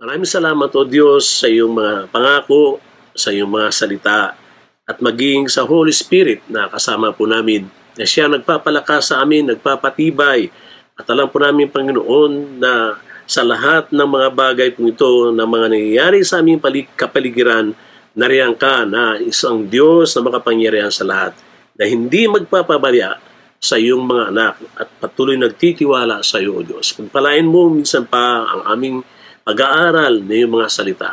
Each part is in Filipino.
Maraming salamat o Diyos sa iyong mga pangako, sa iyong mga salita, at maging sa Holy Spirit na kasama po namin na siya nagpapalakas sa amin, nagpapatibay, at alam po namin Panginoon na sa lahat ng mga bagay po ito na mga nangyayari sa aming kapaligiran, nariyan ka na isang Diyos na makapangyarihan sa lahat na hindi magpapabaya sa iyong mga anak at patuloy nagtitiwala sa iyo, O Diyos. Pagpalain mo minsan pa ang aming pag-aaral na iyong mga salita.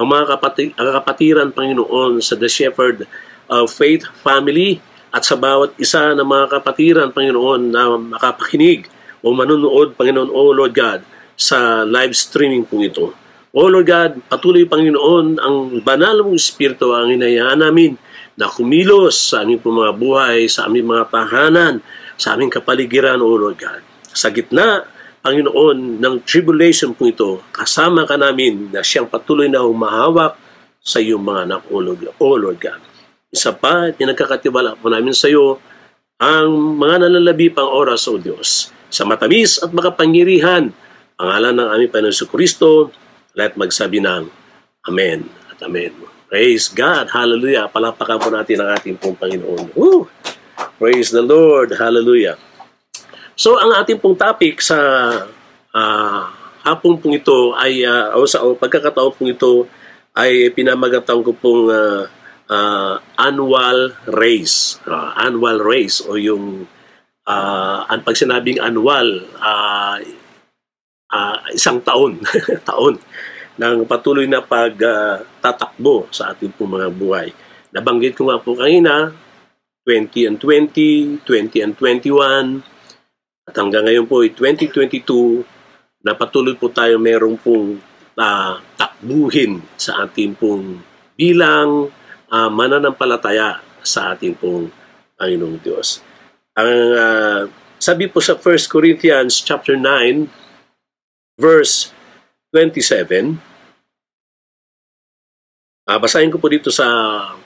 Ang mga kapati- ang kapatiran, Panginoon, sa The Shepherd of Faith Family at sa bawat isa ng mga kapatiran, Panginoon, na makapakinig o manunood, Panginoon, O Lord God, sa live streaming po ito. O Lord God, patuloy, Panginoon, ang banal mong Espiritu ang inayaan namin na kumilos sa aming mga buhay, sa aming mga tahanan, sa aming kapaligiran, O Lord God. Sa gitna, Panginoon, ng tribulation po ito, kasama ka namin na siyang patuloy na humahawak sa iyong mga anak, O Lord, o Lord God. Isa pa, pinagkakatibala po namin sa iyo ang mga nalalabi pang oras, O Diyos, sa matamis at makapangyirihan, pangalan ng aming Panginoon Kristo, let magsabi ng Amen at Amen. Praise God. Hallelujah. Palapakan po natin ang ating pong Panginoon. Woo! Praise the Lord. Hallelujah. So, ang ating pong topic sa uh, hapon pong ito ay, uh, o sa o pagkakataon pong ito ay pinamagatan ko pong uh, uh, annual race. Uh, annual race o yung uh, ang pag sinabing annual, uh, uh, isang taon. taon ng patuloy na pagtatakbo uh, sa ating pong mga buhay. Nabanggit ko nga po kanina, 20 and 20, 20 and 21, at hanggang ngayon po ay 2022 na patuloy po tayo merong pong uh, takbuhin sa ating pong bilang uh, mananampalataya sa ating pong Panginoong Diyos. Ang uh, sabi po sa 1 Corinthians chapter 9 verse 27 Uh, basahin ko po dito sa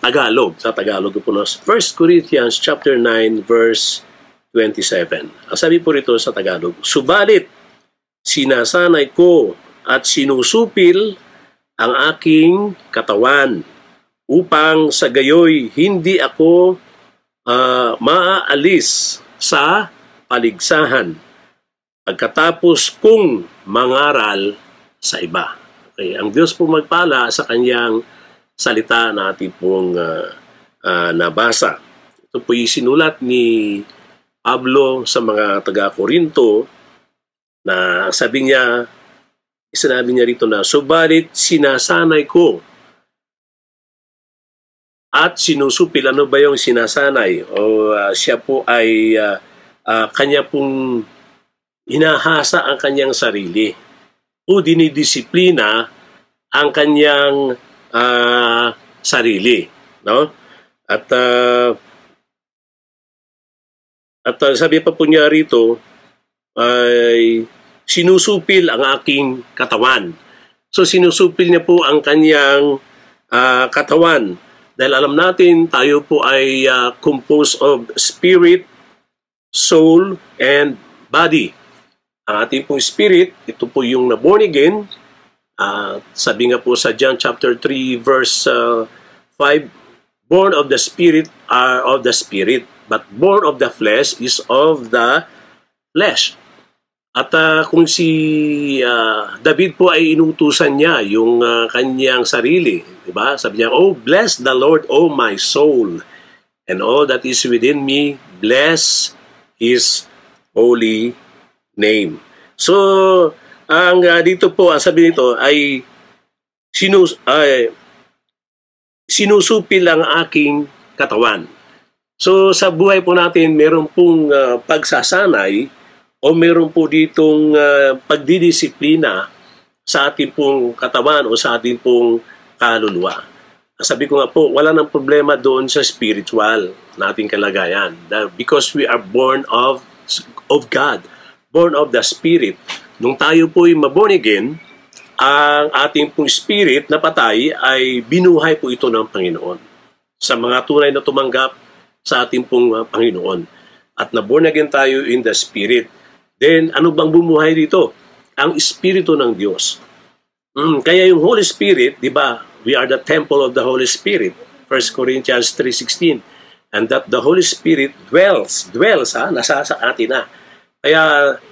Tagalog. Sa Tagalog po na 1 Corinthians chapter 9 verse 27. Ang sabi po rito sa Tagalog, Subalit, sinasanay ko at sinusupil ang aking katawan upang sa gayoy hindi ako uh, maaalis sa paligsahan pagkatapos kong mangaral sa iba. Okay, ang Diyos po magpala sa kanyang salita na ating pong uh, uh, nabasa. Ito po sinulat ni Pablo sa mga taga-Korinto na sabi niya, sinabi niya rito na, Subalit sinasanay ko at sinusupil. Ano ba yung sinasanay? O uh, siya po ay uh, uh, kanya pong hinahasa ang kanyang sarili o dinidisiplina ang kanyang uh, sarili, no? At uh, at uh, sabi pa po niya rito ay sinusupil ang aking katawan. So sinusupil niya po ang kanyang uh, katawan dahil alam natin tayo po ay uh, composed of spirit, soul, and body. Ang ating pong spirit, ito po yung na born again, Uh, sabi nga po sa John chapter 3 verse uh, 5, born of the spirit are of the spirit, but born of the flesh is of the flesh. At uh, kung si uh, David po ay inutusan niya yung uh, kanyang sarili, di ba? Sabi niya, "Oh, bless the Lord, oh my soul, and all that is within me, bless his holy name." So, ang uh, dito po, ang sabi nito ay sinus, ay, sinusupil ang aking katawan. So sa buhay po natin, meron pong uh, pagsasanay o meron po ditong uh, pagdidisiplina sa ating pong katawan o sa ating pong kaluluwa. Sabi ko nga po, wala nang problema doon sa spiritual nating kalagayan. Because we are born of of God, born of the Spirit. Nung tayo po'y maborn again, ang ating pong spirit na patay ay binuhay po ito ng Panginoon. Sa mga tunay na tumanggap sa ating pong uh, Panginoon. At na-born again tayo in the Spirit. Then, ano bang bumuhay dito? Ang Espiritu ng Diyos. Mm, kaya yung Holy Spirit, di ba, we are the temple of the Holy Spirit. 1 Corinthians 3.16 And that the Holy Spirit dwells, dwells ha, nasa sa atin na. Kaya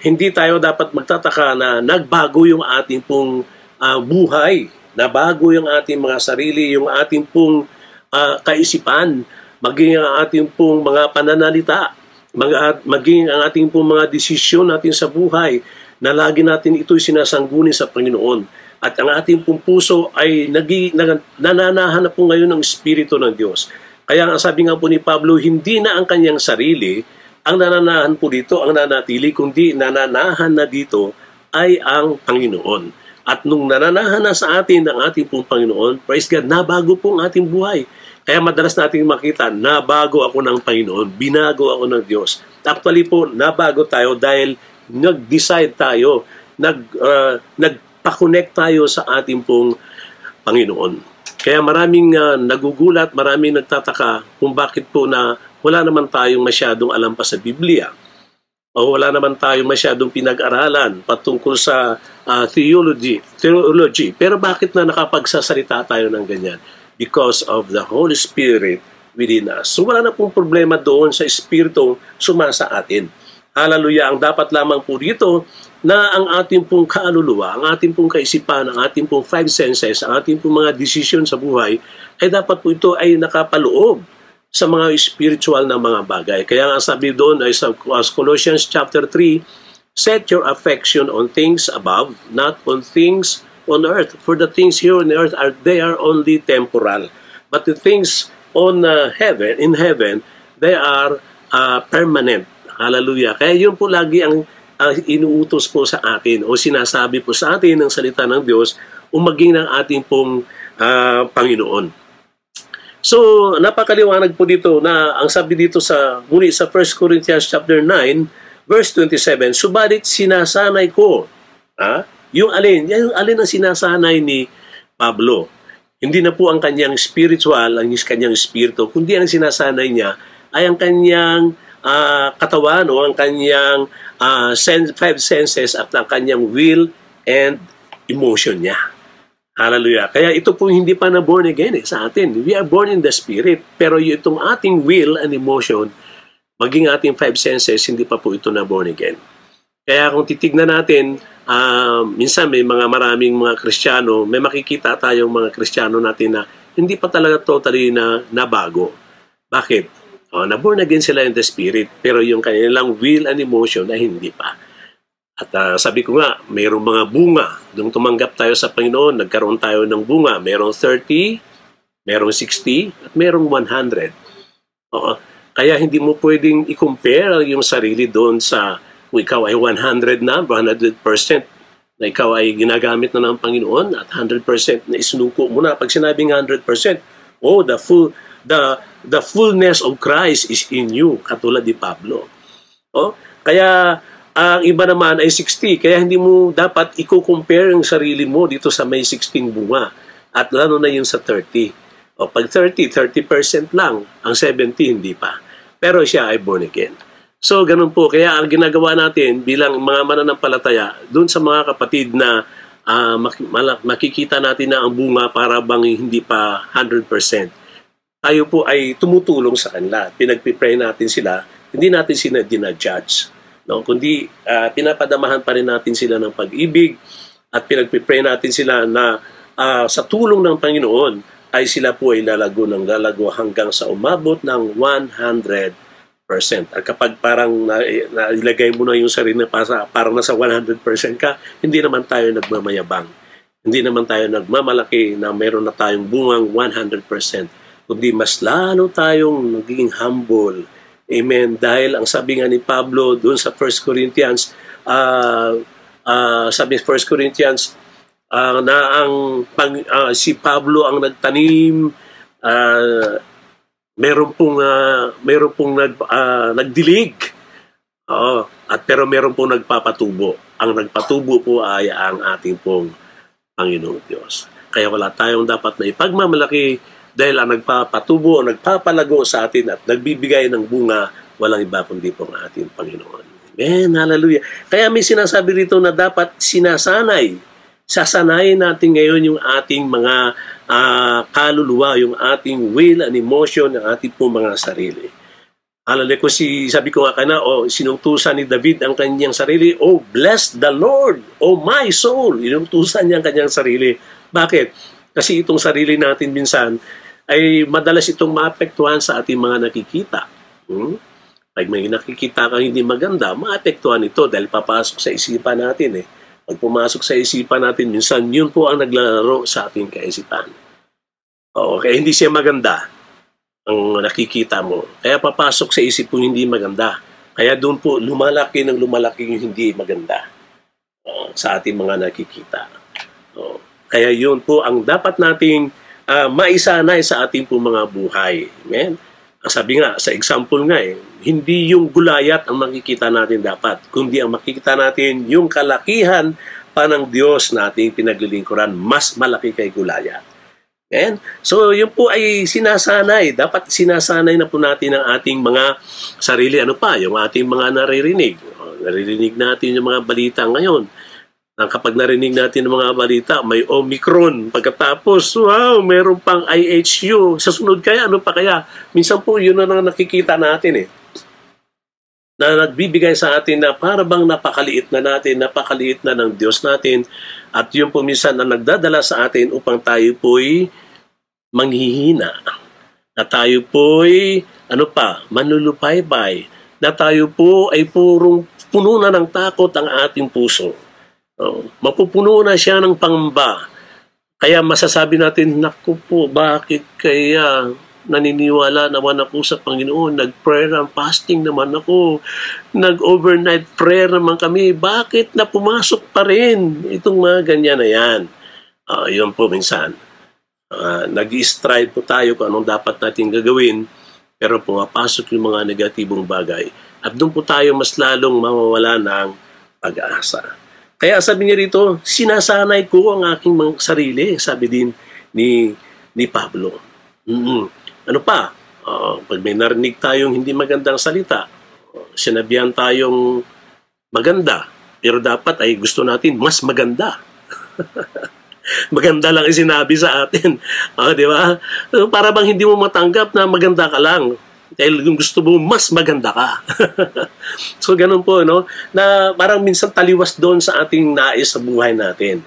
hindi tayo dapat magtataka na nagbago yung ating pong uh, buhay, nabago yung ating mga sarili, yung ating pong uh, kaisipan, maging ang ating pong mga pananalita, mga, maging ang ating pong mga desisyon natin sa buhay, na lagi natin ito'y sinasangguni sa Panginoon. At ang ating pong puso ay nagi, nag, nananahan na po ngayon ng Espiritu ng Diyos. Kaya ang sabi nga po ni Pablo, hindi na ang kanyang sarili ang nananahan po dito, ang nanatili, kundi nananahan na dito ay ang Panginoon. At nung nananahan na sa atin ang ating pong Panginoon, praise God, nabago po ang ating buhay. Kaya madalas nating makita, nabago ako ng Panginoon, binago ako ng Diyos. Actually po, nabago tayo dahil nag-decide tayo, nag, uh, nagpa-connect tayo sa ating pong Panginoon. Kaya maraming uh, nagugulat, maraming nagtataka kung bakit po na wala naman tayong masyadong alam pa sa Biblia o wala naman tayong masyadong pinag-aralan patungkol sa uh, theology, theology. Pero bakit na nakapagsasalita tayo ng ganyan? Because of the Holy Spirit within us. So wala na pong problema doon sa Espiritu sumasa atin. Hallelujah. Ang dapat lamang po dito na ang ating pong kaluluwa, ang ating pong kaisipan, ang ating pong five senses, ang ating pong mga desisyon sa buhay, ay dapat po ito ay nakapaloob sa mga spiritual na mga bagay. Kaya nga sabi doon ay sa Colossians chapter 3, set your affection on things above, not on things on earth. For the things here on earth are they are only temporal. But the things on uh, heaven, in heaven, they are uh, permanent. Hallelujah. Kaya yun po lagi ang uh, inuutos po sa atin o sinasabi po sa atin ng salita ng Diyos o maging ng ating pong uh, Panginoon. So, napakaliwanag po dito na ang sabi dito sa muli sa 1 Corinthians chapter 9 verse 27, subalit sinasanay ko, ha? Yung alin, yung alin ang sinasanay ni Pablo. Hindi na po ang kanyang spiritual, ang kanyang spirito, kundi ang sinasanay niya ay ang kanyang uh, katawan o ang kanyang uh, sense, five senses at ang kanyang will and emotion niya. Hallelujah. Kaya ito po hindi pa na born again eh, sa atin. We are born in the spirit. Pero itong ating will and emotion, maging ating five senses, hindi pa po ito na born again. Kaya kung titignan natin uh, minsan may mga maraming mga Kristiyano, may makikita tayong mga Kristiyano natin na hindi pa talaga totally na nabago. Bakit? Oh, na-born again sila in the spirit, pero yung kanilang will and emotion ay hindi pa. At uh, sabi ko nga, mayroong mga bunga. Nung tumanggap tayo sa Panginoon, nagkaroon tayo ng bunga. Mayroong 30, mayroong 60, at mayroong 100. Oo. Kaya hindi mo pwedeng i-compare yung sarili doon sa kung ikaw ay 100 na, 100% na ikaw ay ginagamit na ng Panginoon at 100% na isinuko mo na. Pag sinabing 100%, oh, the full the the fullness of Christ is in you, katulad ni Pablo. Oh, kaya ang iba naman ay 60, kaya hindi mo dapat i-compare yung sarili mo dito sa may 16 bunga at lalo na yung sa 30. O pag 30, 30% lang, ang 70 hindi pa. Pero siya ay born again. So, ganun po. Kaya ang ginagawa natin bilang mga mananampalataya, doon sa mga kapatid na uh, makikita natin na ang bunga para bang hindi pa 100%, tayo po ay tumutulong sa kanila. Pinagpipray natin sila, hindi natin sila dinajudge. No? Kundi uh, pinapadamahan pa rin natin sila ng pag-ibig at pinagpipray natin sila na uh, sa tulong ng Panginoon ay sila po ay lalago ng lalago hanggang sa umabot ng 100 at kapag parang nailagay mo na yung sarili na para, parang nasa 100% ka, hindi naman tayo nagmamayabang. Hindi naman tayo nagmamalaki na meron na tayong bungang 100%. Kundi mas lalo tayong naging humble. Amen. Dahil ang sabi nga ni Pablo doon sa 1 Corinthians, uh, uh, sabi 1 Corinthians, uh, na ang pang, uh, si Pablo ang nagtanim, uh, meron pong uh, meron pong nag uh, nagdilig. Oo, at pero meron pong nagpapatubo. Ang nagpatubo po ay ang ating pong Panginoong Diyos. Kaya wala tayong dapat na ipagmamalaki dahil ang nagpapatubo o nagpapalago sa atin at nagbibigay ng bunga, walang iba kundi po ang ating Panginoon. Amen, hallelujah. Kaya may sinasabi rito na dapat sinasanay Sasanayin natin ngayon yung ating mga uh, kaluluwa, yung ating will and emotion, ng ating po mga sarili. Alala ko si, sabi ko nga kana, o oh, sinutusan ni David ang kanyang sarili, Oh, bless the Lord, oh my soul. Inutusan niya ang kanyang sarili. Bakit? Kasi itong sarili natin minsan, ay madalas itong maapektuhan sa ating mga nakikita. Hmm? Pag may nakikita kang hindi maganda, maapektuhan ito dahil papasok sa isipan natin eh. Pag pumasok sa isipan natin, minsan yun po ang naglalaro sa ating kaisipan. Oo, kaya hindi siya maganda ang nakikita mo. Kaya papasok sa isip mo hindi maganda. Kaya doon po lumalaki ng lumalaki yung hindi maganda uh, sa ating mga nakikita. Uh, kaya yun po ang dapat nating uh, maisanay sa ating po mga buhay. Amen? Sabi nga, sa example nga eh, hindi yung gulayat ang makikita natin dapat, kundi ang makikita natin yung kalakihan pa ng Diyos na ating pinaglilingkuran, mas malaki kay gulayat. And so yun po ay sinasanay. Dapat sinasanay na po natin ang ating mga sarili. Ano pa? Yung ating mga naririnig. Naririnig natin yung mga balita ngayon na kapag narinig natin ng mga balita, may Omicron. Pagkatapos, wow, meron pang IHU. Sa sunod kaya, ano pa kaya? Minsan po, yun na lang nakikita natin eh. Na nagbibigay sa atin na para bang napakaliit na natin, napakaliit na ng Diyos natin. At yun po minsan na nagdadala sa atin upang tayo po'y manghihina. Na tayo po'y, ano pa, manlulupaybay. Na tayo po ay purong puno na ng takot ang ating puso Oh, mapupuno na siya ng pangamba. Kaya masasabi natin, naku po, bakit kaya naniniwala naman ako sa Panginoon, nag-prayer and fasting naman ako, nag-overnight prayer naman kami, bakit na pumasok pa rin itong mga ganyan na yan? Uh, yun po minsan. Uh, nag-strive po tayo kung anong dapat natin gagawin, pero pumapasok yung mga negatibong bagay. At doon po tayo mas lalong mawawala ng pag-asa. Kaya sabi niya rito, sinasanay ko ang aking mga sarili, sabi din ni ni Pablo. Mm-hmm. Ano pa? Uh, pag may narinig tayong hindi magandang salita, uh, sinabihan tayong maganda, pero dapat ay gusto natin mas maganda. maganda lang sinabi sa atin. Uh, di ba? Para bang hindi mo matanggap na maganda ka lang. Dahil gusto mo, mas maganda ka. so, ganun po, no? Na parang minsan taliwas doon sa ating nais sa buhay natin.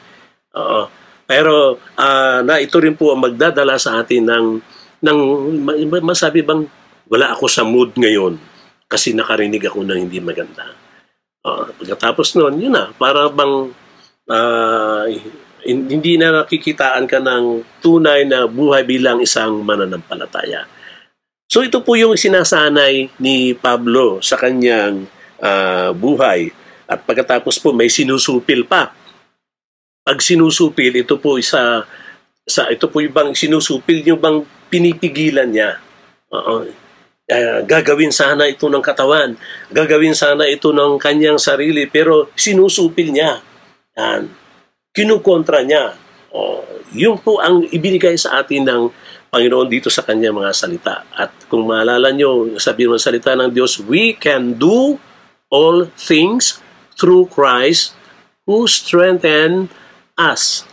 Oo. Pero, uh, na ito rin po ang magdadala sa atin ng, ng masabi bang, wala ako sa mood ngayon kasi nakarinig ako ng hindi maganda. Uh, pagkatapos noon, yun na, para bang uh, hindi na nakikitaan ka ng tunay na buhay bilang isang mananampalataya. So ito po yung sinasanay ni Pablo sa kanyang uh, buhay. At pagkatapos po may sinusupil pa. Pag sinusupil, ito po isa sa ito po yung bang sinusupil yung bang pinipigilan niya. Uh, uh, gagawin sana ito ng katawan. Gagawin sana ito ng kanyang sarili pero sinusupil niya. Yan. Kinukontra niya. Uh, yun po ang ibinigay sa atin ng Panginoon dito sa kanyang mga salita. At kung maalala nyo, sabi ng salita ng Diyos, we can do all things through Christ who strengthen us.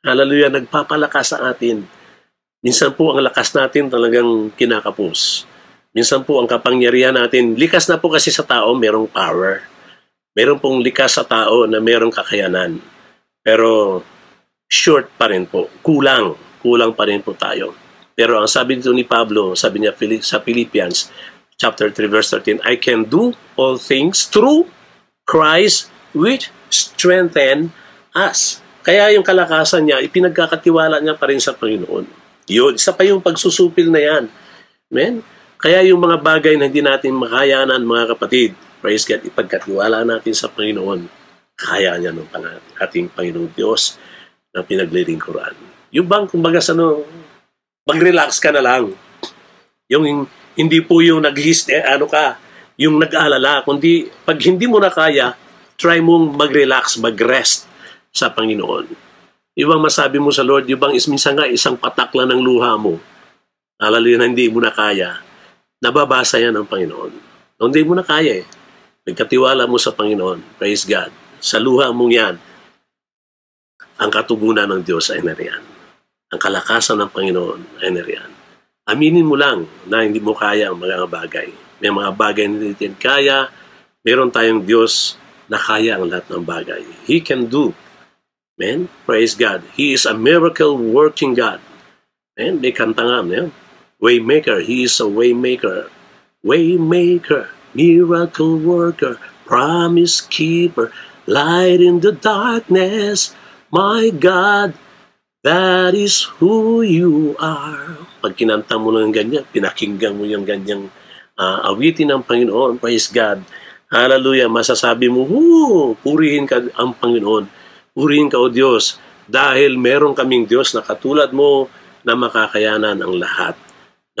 Hallelujah, nagpapalakas sa atin. Minsan po ang lakas natin talagang kinakapos. Minsan po ang kapangyarihan natin, likas na po kasi sa tao, merong power. Meron pong likas sa tao na merong kakayanan. Pero short pa rin po, kulang, kulang pa rin po tayo. Pero ang sabi dito ni Pablo, sabi niya sa Philippians chapter 3 verse 13, I can do all things through Christ which strengthen us. Kaya yung kalakasan niya, ipinagkakatiwala niya pa rin sa Panginoon. Yun, isa pa yung pagsusupil na yan. Amen? Kaya yung mga bagay na hindi natin makayanan, mga kapatid, praise God, ipagkatiwala natin sa Panginoon. Kaya niya ng ating Panginoon Diyos na pinaglilingkuran. Yung bang, kumbaga sa no, mag-relax ka na lang. Yung hindi po yung nag eh, ano ka, yung nag-aalala, kundi pag hindi mo na kaya, try mong mag-relax, mag-rest sa Panginoon. Ibang masabi mo sa Lord, yung bang is minsan nga isang patak lang ng luha mo, alala na hindi mo na kaya, nababasa yan ng Panginoon. Hindi mo na kaya eh. Nagkatiwala mo sa Panginoon. Praise God. Sa luha mong yan, ang katugunan ng Diyos ay nariyan. Ang kalakasan ng Panginoon ay nariyan. Aminin mo lang na hindi mo kaya ang mga bagay. May mga bagay na hindi natin kaya. Meron tayong Diyos na kaya ang lahat ng bagay. He can do. Man, praise God. He is a miracle working God. Man, may kanta nga. Man. Waymaker. He is a waymaker. Waymaker. Miracle worker. Promise keeper. Light in the darkness. My God, that is who you are. Pag kinanta mo ng ganyan, pinakinggan mo yung ganyang uh, awitin ng Panginoon, praise God. Hallelujah, masasabi mo, Hoo, purihin ka ang Panginoon. Purihin ka o Diyos dahil meron kaming Diyos na katulad mo na makakayanan ang lahat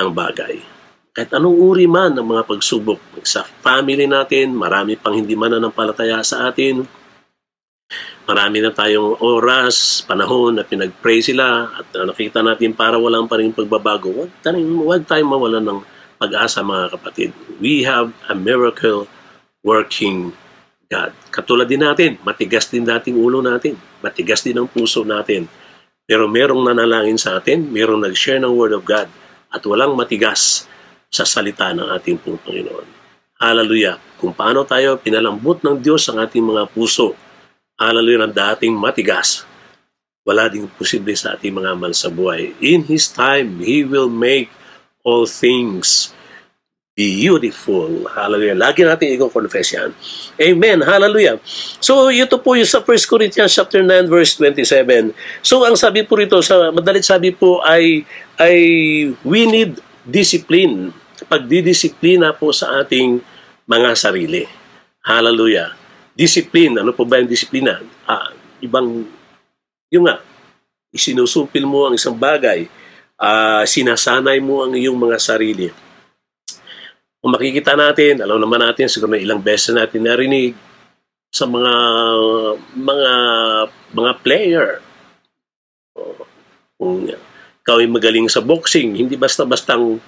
ng bagay. Kahit anong uri man ng mga pagsubok sa family natin, marami pang hindi mananampalataya sa atin, Marami na tayong oras, panahon na pinag-pray sila at uh, nakita natin para walang pa rin pagbabago. Huwag tayong, huwag tayong mawalan ng pag-asa mga kapatid. We have a miracle working God. Katulad din natin, matigas din dating ulo natin, matigas din ang puso natin. Pero merong nanalangin sa atin, merong nag-share ng Word of God at walang matigas sa salita ng ating pong Panginoon. Hallelujah! Kung paano tayo pinalambot ng Diyos ang ating mga puso, Hallelujah ng dating matigas. Wala ding posible sa ating mga mal sa buhay. In His time, He will make all things beautiful. Hallelujah. Lagi natin i-confess yan. Amen. Hallelujah. So, ito po yung sa 1 Corinthians chapter 9 verse 27. So, ang sabi po rito, sa madalit sabi po ay, ay we need discipline. Pagdidisiplina po sa ating mga sarili. Hallelujah discipline. Ano po ba yung disiplina? Ah, ibang, yung nga, isinusupil mo ang isang bagay, ah, sinasanay mo ang iyong mga sarili. Kung makikita natin, alam naman natin, siguro na ilang beses natin narinig sa mga mga mga player. Kung ikaw magaling sa boxing, hindi basta-bastang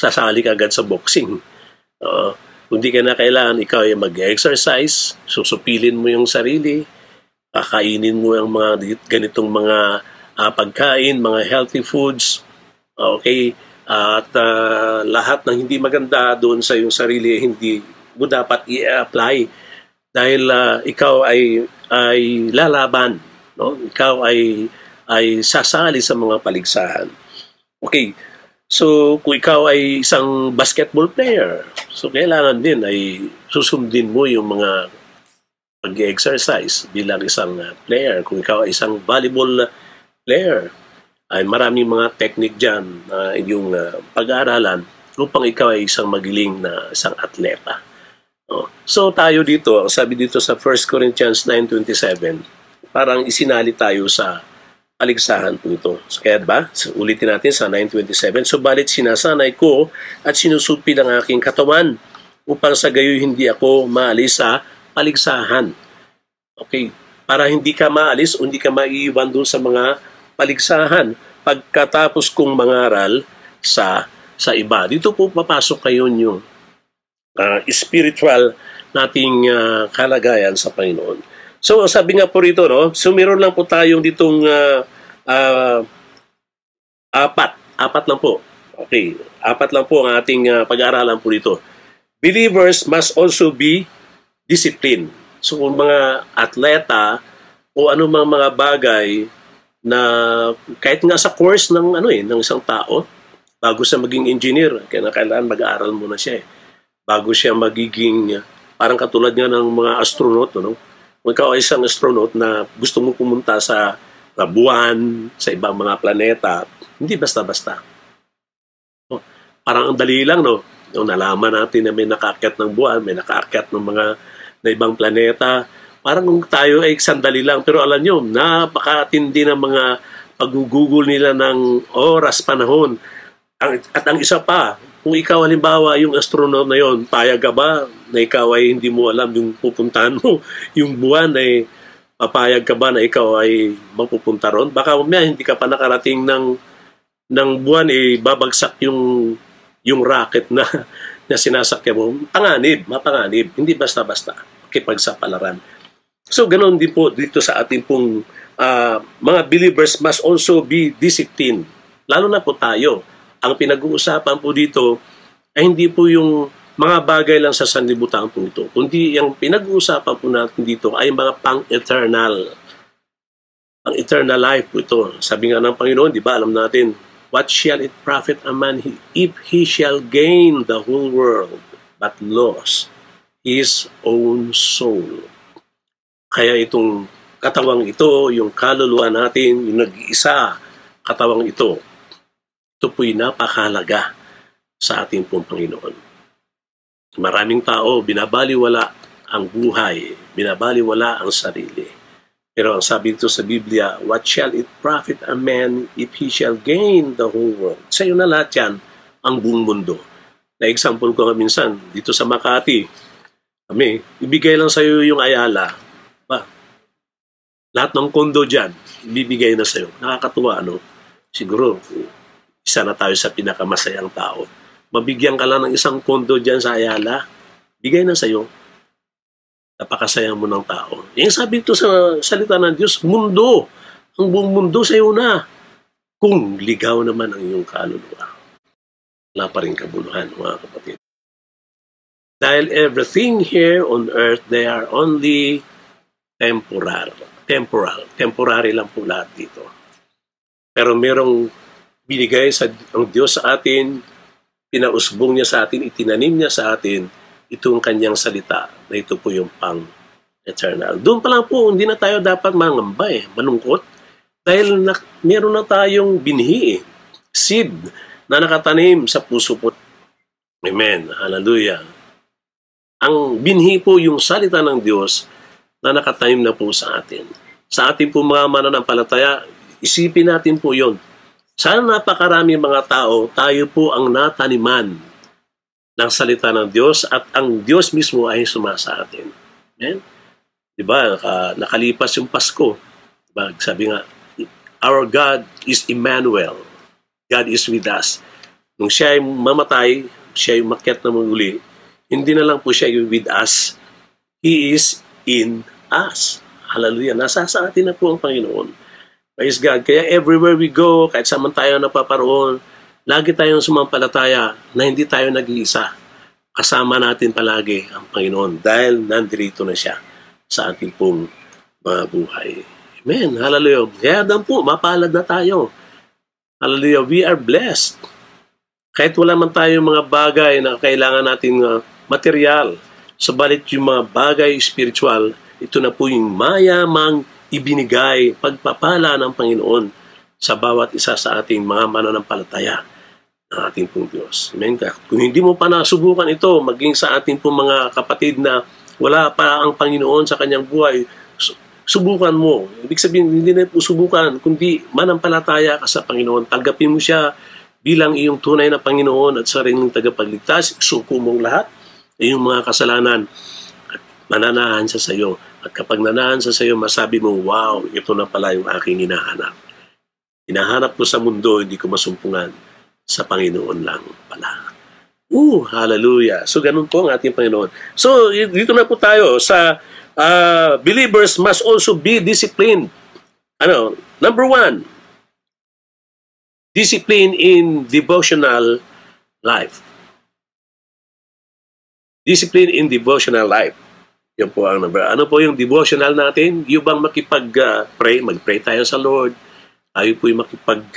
sasali ka agad sa boxing. Uh, kung di ka na kailangan, ikaw ay mag-exercise, susupilin mo yung sarili, kakainin mo ang mga ganitong mga uh, pagkain, mga healthy foods, okay? at uh, lahat ng hindi maganda doon sa iyong sarili, hindi mo dapat i-apply dahil uh, ikaw ay ay lalaban, no? Ikaw ay ay sasali sa mga paligsahan. Okay, So, kung ikaw ay isang basketball player, so kailangan din ay susundin mo yung mga pag-exercise bilang isang uh, player. Kung ikaw ay isang volleyball player, ay maraming mga technique dyan na uh, yung uh, pag-aaralan upang ikaw ay isang magiling na isang atleta. Oh. So tayo dito, sabi dito sa 1 Corinthians 9.27, parang isinali tayo sa paligsahan po ito. So, kaya ba? Ulitin natin sa 927. Subalit sinasanay ko at sinusupi ang aking katawan upang sa gayoy hindi ako maalis sa paligsahan. Okay, para hindi ka maalis hindi ka maiiwan doon sa mga paligsahan pagkatapos kong mangaral sa sa iba. Dito po papasok kayo yung uh, spiritual nating uh, kalagayan sa Panginoon. So sabi nga po rito, no, so meron lang po tayong ditong uh, uh, apat. Apat lang po. Okay, apat lang po ang ating uh, pag-aaralan po dito. Believers must also be disciplined. So kung mga atleta o anumang mga bagay na kahit nga sa course ng ano eh ng isang tao bago siya maging engineer kailangan mag-aaral muna siya eh bago siya magiging parang katulad nga ng mga astronaut no ikaw ay isang astronaut na gusto mo pumunta sa buwan, sa ibang mga planeta, hindi basta-basta. No? Parang ang dali lang, no? Nung nalaman natin na may nakaakyat ng buwan, may nakaakyat ng mga na ibang planeta, parang tayo ay sandali lang. Pero alam nyo, napakatindi ng mga pag-google nila ng oras, panahon. At ang isa pa, kung ikaw halimbawa yung astronaut na yon, payag ka ba na ikaw ay hindi mo alam yung pupuntahan mo, yung buwan ay papayag ka ba na ikaw ay mapupunta ron? Baka mamaya hindi ka pa nakarating ng ng buwan eh babagsak yung yung rocket na na sinasakyan mo. Panganib, mapanganib, hindi basta-basta pagsapalaran. So ganoon din po dito sa ating pong uh, mga believers must also be disciplined. Lalo na po tayo. Ang pinag-uusapan po dito ay hindi po yung mga bagay lang sa sanlibutan po ito, kundi yung pinag-uusapan po natin dito ay mga pang-eternal. Ang eternal life po ito. Sabi nga ng Panginoon, di ba, alam natin, What shall it profit a man if he shall gain the whole world but lose his own soul? Kaya itong katawang ito, yung kaluluwa natin, yung nag-iisa katawang ito, ito po'y napakahalaga sa ating pong Panginoon. Maraming tao, binabaliwala ang buhay, binabaliwala ang sarili. Pero ang sabi dito sa Biblia, what shall it profit a man if he shall gain the whole world? Sa iyo na lahat yan, ang buong mundo. Na example ko nga minsan, dito sa Makati, kami, ibigay lang sa iyo yung Ayala. Ba, lahat ng kondo dyan, ibibigay na sa iyo. Nakakatuwa, ano? Siguro, isa na tayo sa pinakamasayang tao mabigyan ka lang ng isang kondo dyan sa Ayala, bigay na sa'yo. Napakasaya mo ng tao. Yung sabi ito sa salita ng Diyos, mundo. Ang buong mundo sa'yo na. Kung ligaw naman ang iyong kaluluwa. Wala pa rin kabuluhan, mga kapatid. Dahil everything here on earth, they are only temporal. Temporal. Temporary lang po lahat dito. Pero merong binigay sa ang Diyos sa atin pinausbong niya sa atin, itinanim niya sa atin itong kanyang salita na ito po yung pang eternal. Doon pa lang po, hindi na tayo dapat mangamba eh, manungkot. Dahil na, meron na tayong binhi eh, seed na nakatanim sa puso po. Amen. Hallelujah. Ang binhi po yung salita ng Diyos na nakatanim na po sa atin. Sa ating po mga mananampalataya, isipin natin po yon sa napakarami mga tao, tayo po ang nataniman ng salita ng Diyos at ang Diyos mismo ay sumasa atin. Amen? Di ba? Naka, nakalipas yung Pasko. Diba? Sabi nga, Our God is Emmanuel. God is with us. Nung siya ay mamatay, siya ay makyat na muli, hindi na lang po siya with us. He is in us. Hallelujah. Nasa sa atin na po ang Panginoon. Praise God. Kaya everywhere we go, kahit saan man tayo napaparoon, lagi tayong sumampalataya na hindi tayo nag-iisa. Kasama natin palagi ang Panginoon dahil nandito na siya sa ating pong mga buhay. Amen. Hallelujah. Kaya dan po, mapalad na tayo. Hallelujah. We are blessed. Kahit wala man tayo mga bagay na kailangan natin uh, material, sabalit yung mga bagay spiritual, ito na po yung mayamang ibinigay, pagpapala ng Panginoon sa bawat isa sa ating mga mananampalataya ng ating pong Diyos. Amen Kung hindi mo pa nasubukan ito, maging sa ating pong mga kapatid na wala pa ang Panginoon sa kanyang buhay, subukan mo. Ibig sabihin, hindi na po subukan, kundi manampalataya ka sa Panginoon. Tanggapin mo siya bilang iyong tunay na Panginoon at sariling tagapagligtas. Suko mong lahat, iyong mga kasalanan at mananahan siya sa iyo at kapag nanaan sa sayo, masabi mo, wow, ito na pala yung aking hinahanap. Hinahanap ko sa mundo, hindi ko masumpungan. Sa Panginoon lang pala. Uh, hallelujah. So, ganun po ang ating Panginoon. So, dito na po tayo sa uh, believers must also be disciplined. Ano? Number one, discipline in devotional life. Discipline in devotional life. Yan po ang number. Ano po yung devotional natin? Yung bang makipag-pray, uh, mag-pray tayo sa Lord. Tayo po yung makipag-niig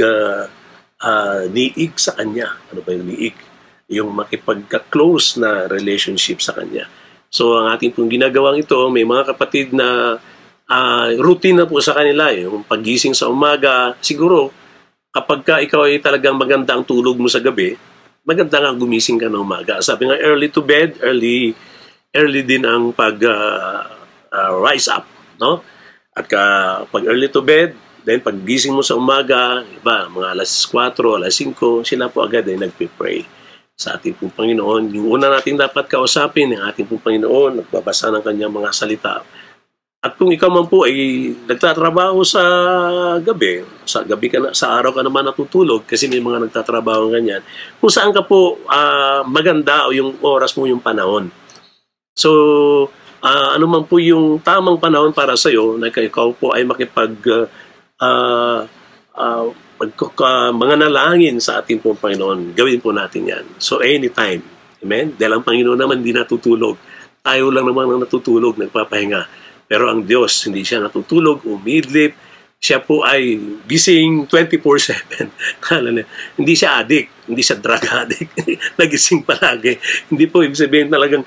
uh, uh, sa Kanya. Ano ba yung niig? Yung makipag-close na relationship sa Kanya. So ang ating pong ginagawang ito, may mga kapatid na uh, routine na po sa kanila. Yung pagising sa umaga, siguro kapag ka ikaw ay talagang maganda ang tulog mo sa gabi, maganda nga gumising ka ng umaga. Sabi nga, early to bed, early early din ang pag uh, uh, rise up, no? At ka, pag early to bed, then pag gising mo sa umaga, iba, mga alas 4, alas 5, sila po agad ay nagpe-pray sa ating pong Panginoon. Yung una natin dapat kausapin, ang ating pong Panginoon, nagbabasa ng kanyang mga salita. At kung ikaw man po ay nagtatrabaho sa gabi, sa gabi ka na, sa araw ka naman natutulog kasi may mga nagtatrabaho ganyan, kung saan ka po uh, maganda o yung oras mo yung panahon So, uh, ano man po yung tamang panahon para sa iyo na ikaw po ay makipag uh, uh, uh, uh, mga nalangin sa ating pong Panginoon, gawin po natin yan. So anytime. Amen? Dahil ang Panginoon naman hindi natutulog. Tayo lang naman ang natutulog, nagpapahinga. Pero ang Diyos, hindi siya natutulog, umidlip, siya po ay gising 24-7. hindi siya addict, hindi siya drug addict, nagising palagi. Hindi po ibig sabihin talagang,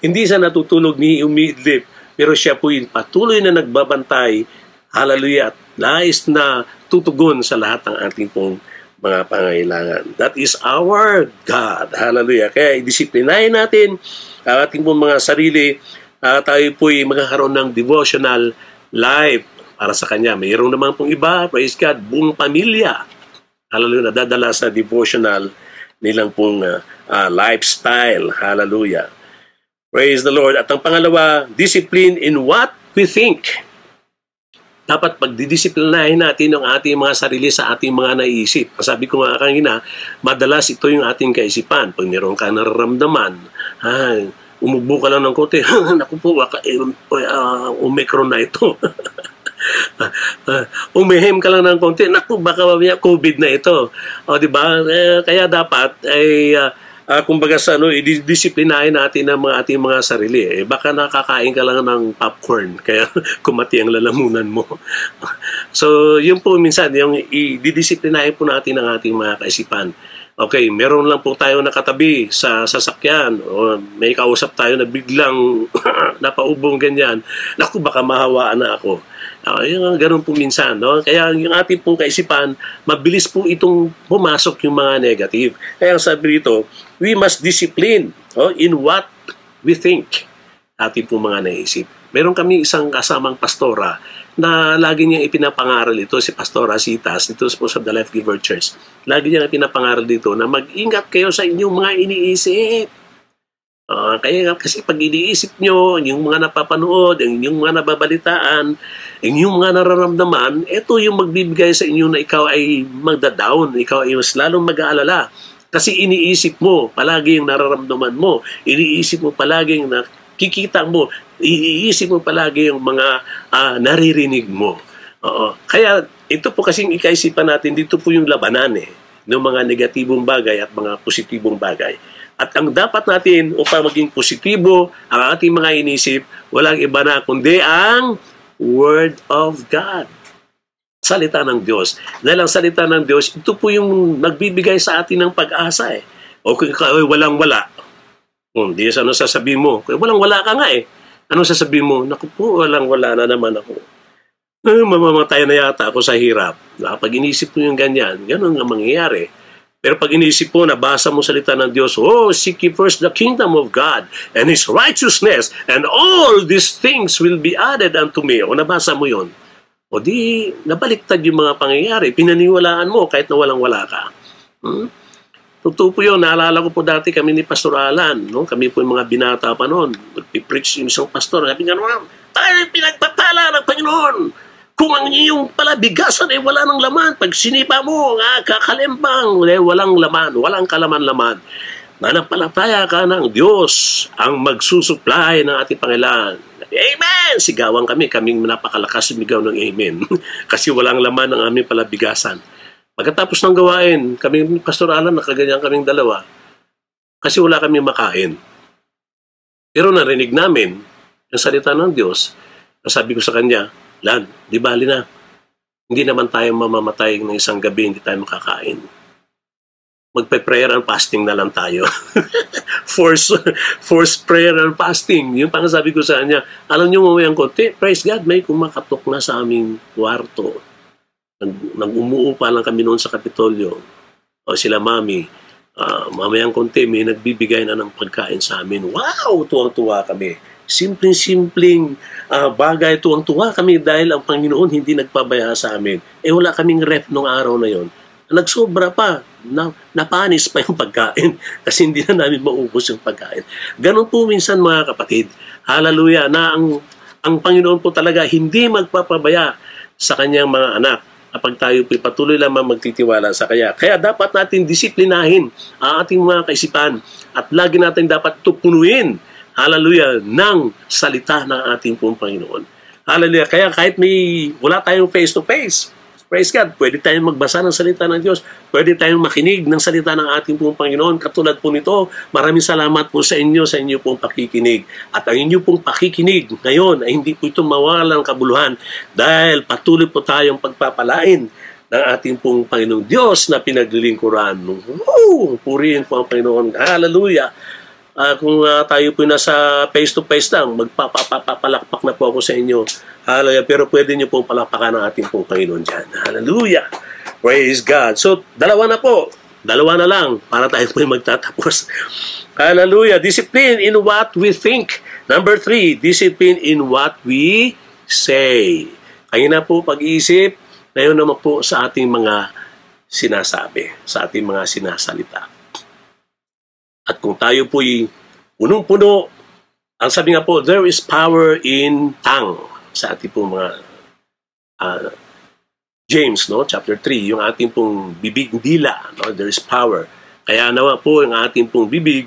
hindi siya natutulog ni umidlip, pero siya po yung patuloy na nagbabantay, hallelujah, at nais na tutugon sa lahat ng ating pong mga pangailangan. That is our God. Hallelujah. Kaya idisiplinahin natin ang ating pong mga sarili. Uh, tayo po'y magkakaroon ng devotional life para sa Kanya. Mayroon naman pong iba, praise God, buong pamilya. Hallelujah. Nadadala sa devotional nilang pong uh, uh, lifestyle. Hallelujah. Praise the Lord. At ang pangalawa, discipline in what we think dapat pagdidisiplinahin natin ang ating mga sarili sa ating mga naisip. Sabi ko nga kanina, madalas ito yung ating kaisipan. Pag meron ka nararamdaman, ha, umubo ka lang ng konti, naku po, uh, uh, Omicron na ito. uh, umihim ka lang ng konti, naku, baka COVID na ito. O, di ba? Eh, kaya dapat ay uh, uh, kumbaga sa ano, i-disiplinahin natin ang mga ating mga sarili. Eh, baka nakakain ka lang ng popcorn, kaya kumati ang lalamunan mo. so, yun po minsan, yung i-disiplinahin po natin ang ating mga kaisipan. Okay, meron lang po tayo nakatabi sa sasakyan o may kausap tayo na biglang napaubong ganyan. Naku, baka mahawaan na ako Uh, yung ganun po minsan. No? Kaya yung ating pong kaisipan, mabilis po itong pumasok yung mga negative. Kaya sabi dito, we must discipline no? in what we think. Ating pong mga naisip. Meron kami isang kasamang pastora na lagi niyang ipinapangaral ito, si Pastora Sitas, dito po sa The Life Giver Church. Lagi niyang ipinapangaral dito na mag-ingat kayo sa inyong mga iniisip Uh, kaya kasi pag iniisip nyo, yung mga napapanood, yung mga nababalitaan, yung mga nararamdaman, ito yung magbibigay sa inyo na ikaw ay magda-down, ikaw ay mas lalong mag-aalala. Kasi iniisip mo palagi yung nararamdaman mo, iniisip mo palagi yung nakikita mo, iniisip mo palagi yung mga uh, naririnig mo. Oo. Kaya ito po kasing ikaisipan natin, dito po yung labanan eh, ng mga negatibong bagay at mga positibong bagay. At ang dapat natin upang maging positibo ang ating mga inisip, walang iba na kundi ang Word of God. Salita ng Diyos. Dahil ang salita ng Diyos, ito po yung nagbibigay sa atin ng pag-asa eh. O kung ikaw ay walang-wala, kung di ano sasabihin mo, walang-wala ka nga eh. Ano sasabihin mo? Naku po, walang-wala na naman ako. Eh, mamamatay na yata ako sa hirap. Kapag inisip mo yung ganyan, ganun ang mangyayari. Pero pag inisip mo, nabasa mo salita ng Diyos, Oh, seek ye first the kingdom of God and His righteousness, and all these things will be added unto me. O nabasa mo yon. O di, nabaliktad yung mga pangyayari. Pinaniwalaan mo kahit na walang-wala ka. Hmm? Totoo po yun. Naalala ko po dati kami ni Pastor Alan. No? Kami po yung mga binata pa noon. Nagpipreach yung isang pastor. Sabi nga naman, tayo pinagpapala ng Panginoon. Kung ang iyong pala ay wala ng laman, pag sinipa mo, ah, kakalimbang, eh, walang laman, walang kalaman-laman. Manampalataya ka ng Diyos ang magsusupply ng ating Panginoon. Amen! Sigawan kami, kaming napakalakas sumigaw ng Amen. Kasi walang laman ang aming palabigasan. Pagkatapos ng gawain, kami Pastor Alan, nakaganyan kaming dalawa. Kasi wala kami makain. Pero narinig namin ang salita ng Diyos. Sabi ko sa kanya, Lan, di bali na. Hindi naman tayo mamamatay ng isang gabi, hindi tayo makakain. Magpe-prayer and fasting na lang tayo. force, force prayer and fasting. Yung pang sabi ko sa kanya, alam niyo mamayang konti, praise God, may kumakatok na sa aming kwarto. Nag, nag-umuo pa lang kami noon sa Kapitolyo. O sila mami, uh, mamayang konti, may nagbibigay na ng pagkain sa amin. Wow! Tuwang-tuwa kami simpleng-simpleng uh, bagay tuwang-tuwa kami dahil ang Panginoon hindi nagpabaya sa amin. Eh wala kaming rep nung araw na yon. Nagsobra pa, na, napanis pa yung pagkain kasi hindi na namin maubos yung pagkain. Ganon po minsan mga kapatid. Hallelujah na ang, ang Panginoon po talaga hindi magpapabaya sa kanyang mga anak kapag tayo po patuloy lamang magtitiwala sa Kanya. Kaya dapat natin disiplinahin ang ating mga kaisipan at lagi natin dapat tupunuin hallelujah, ng salita ng ating pong Panginoon. Hallelujah. Kaya kahit may wala tayong face-to-face, praise God, pwede tayong magbasa ng salita ng Diyos. Pwede tayong makinig ng salita ng ating pong Panginoon. Katulad po nito, maraming salamat po sa inyo sa inyo pong pakikinig. At ang inyo pong pakikinig ngayon ay hindi po ito mawala ng kabuluhan dahil patuloy po tayong pagpapalain ng ating pong Panginoong Diyos na pinaglilingkuran. Woo! Purihin po ang Panginoon. Hallelujah! Uh, kung uh, tayo po nasa face-to-face lang, magpapapalakpak na po ako sa inyo. Hallelujah. Pero pwede nyo pong palakpakan ng ating pong Panginoon dyan. Hallelujah. Praise God. So, dalawa na po. Dalawa na lang para tayo po magtatapos. Hallelujah. Discipline in what we think. Number three, discipline in what we say. Kaya na po pag-iisip, ngayon naman po sa ating mga sinasabi, sa ating mga sinasalita. At kung tayo po'y punong-puno, ang sabi nga po, there is power in tongue sa ating pong mga uh, James, no, chapter 3, yung ating pong bibig dila, no, there is power. Kaya nawa po ang ating pong bibig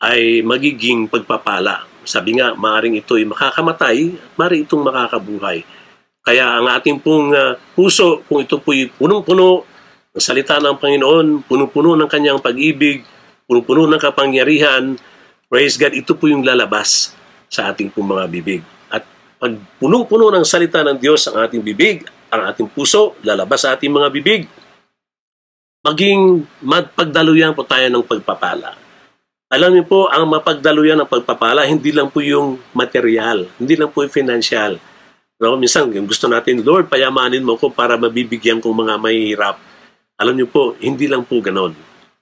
ay magiging pagpapala. Sabi nga, maaring ito ay makakamatay at maaring itong makakabuhay. Kaya ang ating pong uh, puso, kung ito po'y punong-puno ng salita ng Panginoon, punong-puno ng kanyang pag-ibig, puno-puno ng kapangyarihan, praise God, ito po yung lalabas sa ating pong mga bibig. At pag punong-puno ng salita ng Diyos ang ating bibig, ang ating puso, lalabas sa ating mga bibig, maging magpagdaluyan po tayo ng pagpapala. Alam niyo po, ang mapagdaluyan ng pagpapala, hindi lang po yung material, hindi lang po yung financial. No, minsan gusto natin, Lord, payamanin mo ko para mabibigyan kong mga mahihirap. Alam niyo po, hindi lang po ganon.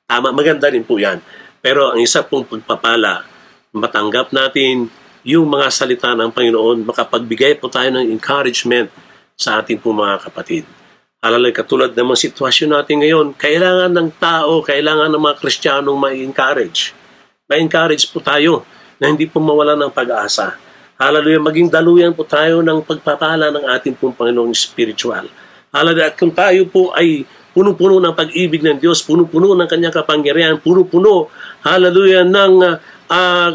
Tama, maganda rin po yan. Pero ang isa pong pagpapala, matanggap natin yung mga salita ng Panginoon, makapagbigay po tayo ng encouragement sa ating po mga kapatid. Alalay katulad ng mga sitwasyon natin ngayon, kailangan ng tao, kailangan ng mga Kristiyanong ma-encourage. Ma-encourage po tayo na hindi po mawala ng pag-asa. Hallelujah, maging daluyan po tayo ng pagpapala ng ating pong Panginoong spiritual. Hallelujah, at kung tayo po ay puno-puno ng pag-ibig ng Diyos, puno-puno ng kanyang kapangyarihan, puno-puno, hallelujah, ng, uh,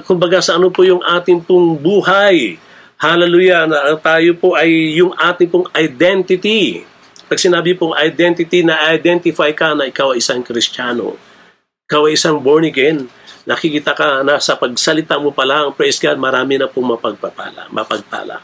kumbaga sa ano po yung ating pong buhay. Hallelujah, na tayo po ay yung ating pong identity. Pag sinabi pong identity, na identify ka na ikaw ay isang Kristiyano, ikaw ay isang born again, nakikita ka na sa pagsalita mo pa lang, praise God, marami na pong mapagpapala, mapagpala.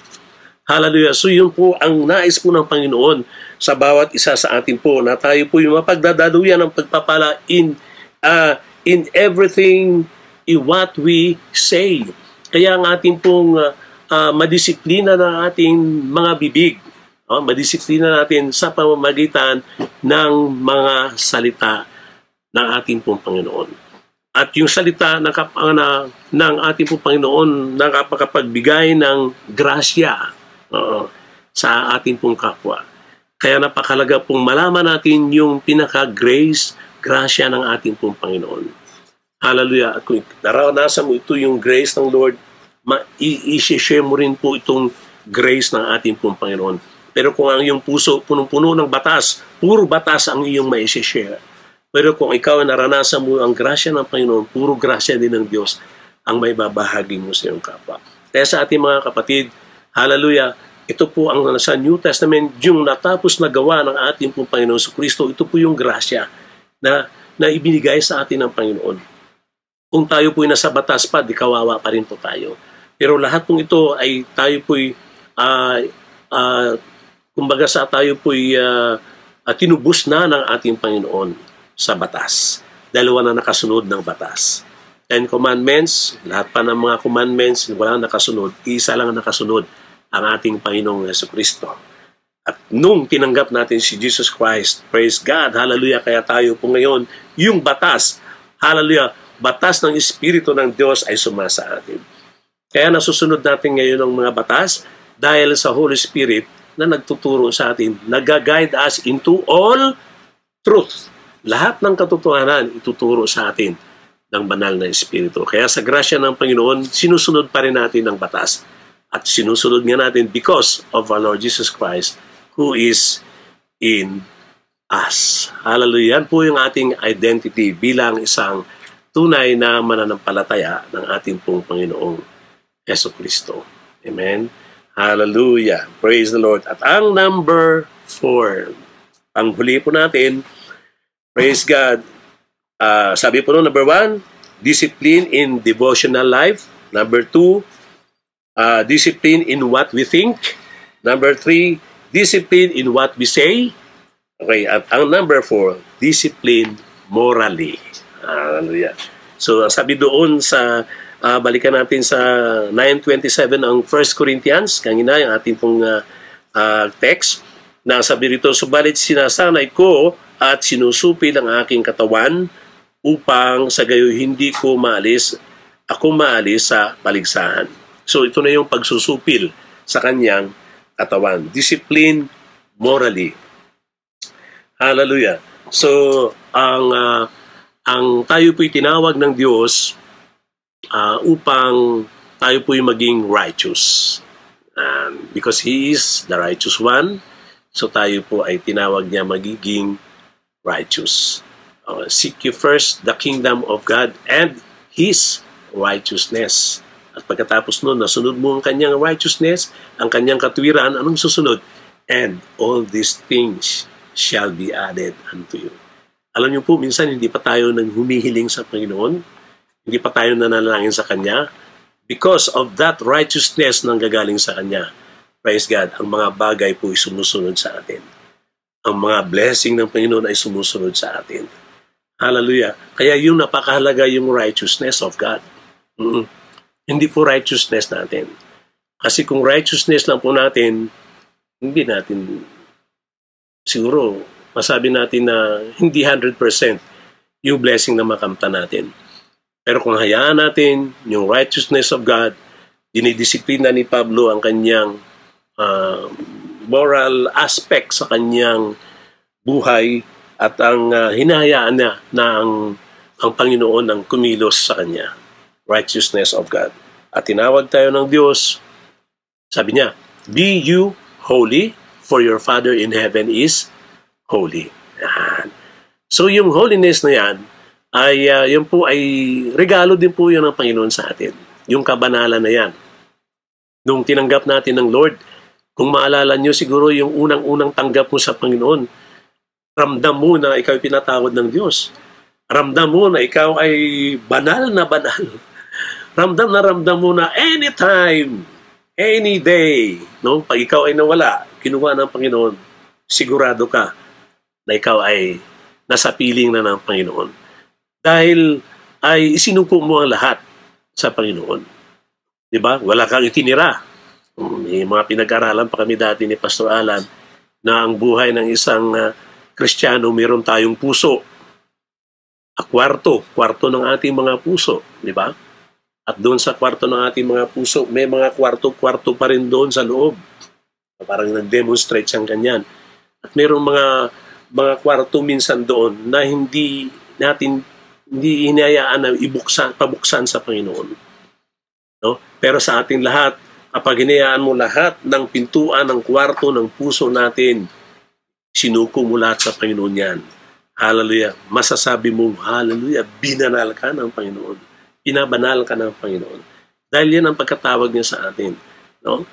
Hallelujah. So yun po ang nais po ng Panginoon sa bawat isa sa atin po na tayo po yung mapagdadaluyan ng pagpapala in uh, in everything in what we say. Kaya ang ating pong uh, uh, madisiplina ng ating mga bibig. Oh, madisiplina natin sa pamamagitan ng mga salita ng ating pong Panginoon. At yung salita ng, na, ng ating pong Panginoon nakapakapagbigay ng grasya uh, sa ating pong kapwa. Kaya napakalaga pong malaman natin yung pinaka-grace, grasya ng ating pong Panginoon. Hallelujah. Kung naranasan mo ito yung grace ng Lord, i-share mo rin po itong grace ng ating pong Panginoon. Pero kung ang iyong puso punong-puno ng batas, puro batas ang iyong mai-share. Pero kung ikaw ay naranasan mo ang grasya ng Panginoon, puro grasya din ng Diyos ang may babahagi mo sa iyong kapwa. Kaya sa ating mga kapatid, Hallelujah. Ito po ang sa New Testament, yung natapos na gawa ng ating pong Panginoon sa Kristo, ito po yung grasya na, na ibinigay sa atin ng Panginoon. Kung tayo po'y nasa batas pa, di kawawa pa rin po tayo. Pero lahat pong ito ay tayo po'y, uh, uh, kumbaga sa tayo po'y uh, uh, tinubos na ng ating Panginoon sa batas. Dalawa na nakasunod ng batas. Ten Commandments, lahat pa ng mga commandments, wala nakasunod. Isa lang nakasunod ang ating Panginoong Yeso Kristo. At nung tinanggap natin si Jesus Christ, praise God, hallelujah, kaya tayo po ngayon, yung batas, hallelujah, batas ng Espiritu ng Diyos ay sumasa atin. Kaya nasusunod natin ngayon ang mga batas dahil sa Holy Spirit na nagtuturo sa atin, nag-guide us into all truth. Lahat ng katotohanan ituturo sa atin ng banal na Espiritu. Kaya sa grasya ng Panginoon, sinusunod pa rin natin ang batas at sinusunod nga natin because of our Lord Jesus Christ who is in us. Hallelujah. Yan po yung ating identity bilang isang tunay na mananampalataya ng ating pong Panginoong Yeso Kristo. Amen? Hallelujah. Praise the Lord. At ang number four, ang huli po natin, praise God, uh, sabi po no, number one, discipline in devotional life. Number two, uh, discipline in what we think. Number three, discipline in what we say. Okay, at ang number four, discipline morally. Hallelujah. So, ang sabi doon sa, uh, balikan natin sa 9.27 ang 1 Corinthians, kanina yung ating pong uh, uh, text, na sabi rito, Subalit sinasanay ko at sinusupil ang aking katawan upang sa gayo hindi ko maalis, ako maalis sa paligsahan. So ito na yung pagsusupil sa kanyang katawan. Discipline morally. Hallelujah. So ang uh, ang tayo po'y tinawag ng Diyos uh, upang tayo po'y maging righteous. Um, because He is the righteous one, so tayo po ay tinawag niya magiging righteous. Uh, seek you first the kingdom of God and His righteousness. At pagkatapos nun, nasunod mo ang kanyang righteousness, ang kanyang katwiran, anong susunod? And all these things shall be added unto you. Alam niyo po, minsan hindi pa tayo nang humihiling sa Panginoon, hindi pa tayo nanalangin sa Kanya, because of that righteousness nang gagaling sa Kanya. Praise God, ang mga bagay po ay sumusunod sa atin. Ang mga blessing ng Panginoon ay sumusunod sa atin. Hallelujah. Kaya yung napakahalaga yung righteousness of God. Mm-mm. Hindi po righteousness natin. Kasi kung righteousness lang po natin, hindi natin siguro masabi natin na hindi 100% yung blessing na makamta natin. Pero kung hayaan natin yung righteousness of God, dinidisiplina ni Pablo ang kanyang uh, moral aspect sa kanyang buhay at ang uh, hinahayaan niya na ang, ang Panginoon ang kumilos sa kanya. Righteousness of God. At tinawag tayo ng Diyos, sabi niya, Be you holy, for your Father in heaven is holy. Yan. So yung holiness na yan, ay uh, yun po ay regalo din po yun ng Panginoon sa atin. Yung kabanalan na yan. Nung tinanggap natin ng Lord, kung maalala nyo siguro yung unang-unang tanggap mo sa Panginoon, ramdam mo na ikaw ay pinatawad ng Diyos. Ramdam mo na ikaw ay banal na banal. Ramdam na ramdam mo na anytime, any day, no? pag ikaw ay nawala, kinuha ng Panginoon, sigurado ka na ikaw ay nasa piling na ng Panginoon. Dahil ay isinuko mo ang lahat sa Panginoon. Di ba? Wala kang itinira. May mga pinag-aralan pa kami dati ni Pastor Alan na ang buhay ng isang uh, Kristiyano, meron tayong puso. A kwarto, kwarto ng ating mga puso, di ba? At doon sa kwarto ng ating mga puso, may mga kwarto-kwarto pa rin doon sa loob. Parang nag-demonstrate siyang ganyan. At mayroong mga mga kwarto minsan doon na hindi natin hindi hinayaan na ibuksan, pabuksan sa Panginoon. No? Pero sa ating lahat, kapag hinayaan mo lahat ng pintuan ng kwarto ng puso natin, sinuko mo lahat sa Panginoon yan. Hallelujah. Masasabi mo, hallelujah, binanal ka ng Panginoon. Pinabanal ka ng Panginoon. Dahil yan ang pagkatawag niya sa atin. No?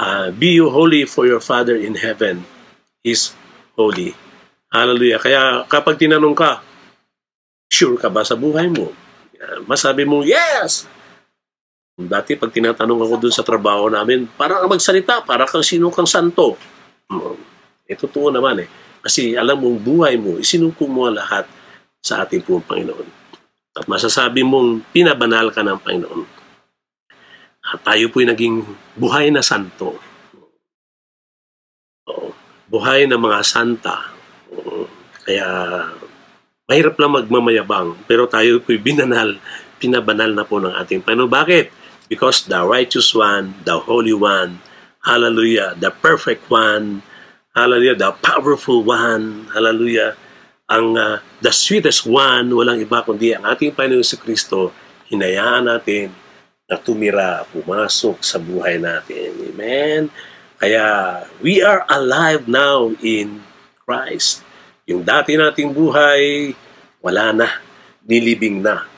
Uh, be you holy for your Father in heaven is holy. Hallelujah. Kaya kapag tinanong ka, sure ka ba sa buhay mo? Masabi mo, yes! Dati pag tinatanong ako dun sa trabaho namin, para kang magsalita, para kang sino kang santo. Eh, totoo naman eh. Kasi alam mong buhay mo, isinuko mo lahat sa ating pong Panginoon. At masasabi mong pinabanal ka ng Panginoon. At tayo po'y naging buhay na santo. Buhay na mga santa kaya mahirap lang magmamayabang pero tayo po'y binanal, pinabanal na po ng ating Panginoon. Bakit? Because the righteous one, the holy one, hallelujah, the perfect one, hallelujah, the powerful one, hallelujah, ang uh, the sweetest one, walang iba kundi ang ating Panginoon si Kristo, hinayaan natin na tumira, pumasok sa buhay natin. Amen? Kaya, we are alive now in Christ. Yung dati nating buhay, wala na. Nilibing na.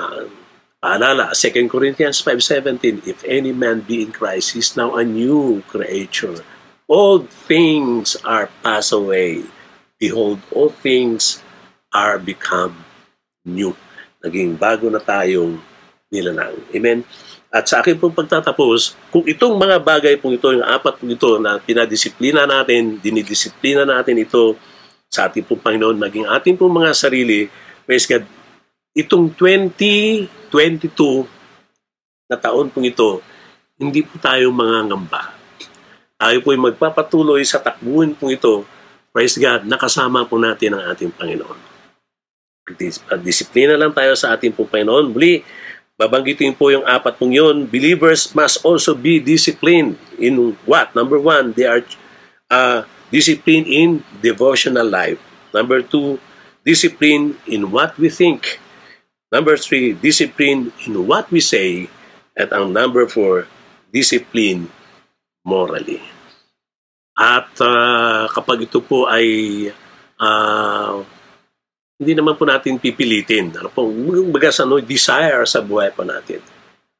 Uh, Paalala, 2 Corinthians 5.17, If any man be in Christ, he is now a new creature. Old things are passed away. Behold, all things are become new. Naging bago na tayong nilalang. Amen? At sa akin pong pagtatapos, kung itong mga bagay pong ito, yung apat pong ito na pinadisiplina natin, dinidisiplina natin ito sa ating pong Panginoon, maging ating pong mga sarili, praise God, itong 2022 na taon pong ito, hindi po tayo mga ngamba. Tayo po ay magpapatuloy sa takbuhin pong ito, praise God, nakasama po natin ang ating Panginoon. Disiplina lang tayo sa ating pong Panginoon. Muli, Babanggitin po yung apat pong yun. Believers must also be disciplined in what? Number one, they are uh, disciplined in devotional life. Number two, discipline in what we think. Number three, discipline in what we say. At ang number four, discipline morally. At uh, kapag ito po ay uh, hindi naman po natin pipilitin. Ano po, bagas ano, desire sa buhay po natin.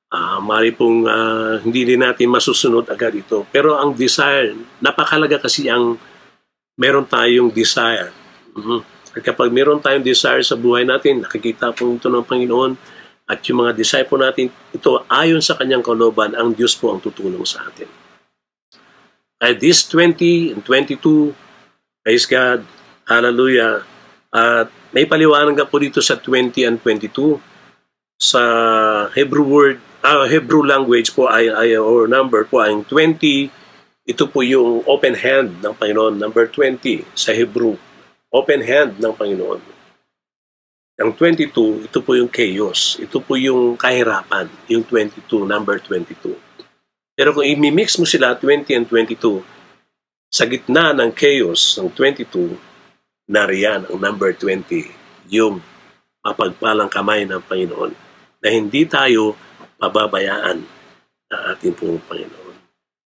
Uh, mari pong uh, hindi din natin masusunod agad ito. Pero ang desire, napakalaga kasi ang meron tayong desire. Mm-hmm. At kapag meron tayong desire sa buhay natin, nakikita po ito ng Panginoon at yung mga desire natin, ito ayon sa kanyang kaloban, ang Diyos po ang tutulong sa atin. At this 20 and 22, praise God, hallelujah, at may paliwanag po dito sa 20 and 22 sa Hebrew word, uh, Hebrew language po ay, ay or number po ay 20 ito po yung open hand ng Panginoon. Number 20 sa Hebrew, open hand ng Panginoon. Ang 22, ito po yung chaos. Ito po yung kahirapan, yung 22, number 22. Pero kung i-mix mo sila, 20 and 22, sa gitna ng chaos ng 22, nariyan ang number 20, yung mapagpalang kamay ng Panginoon na hindi tayo pababayaan ng ating pong Panginoon.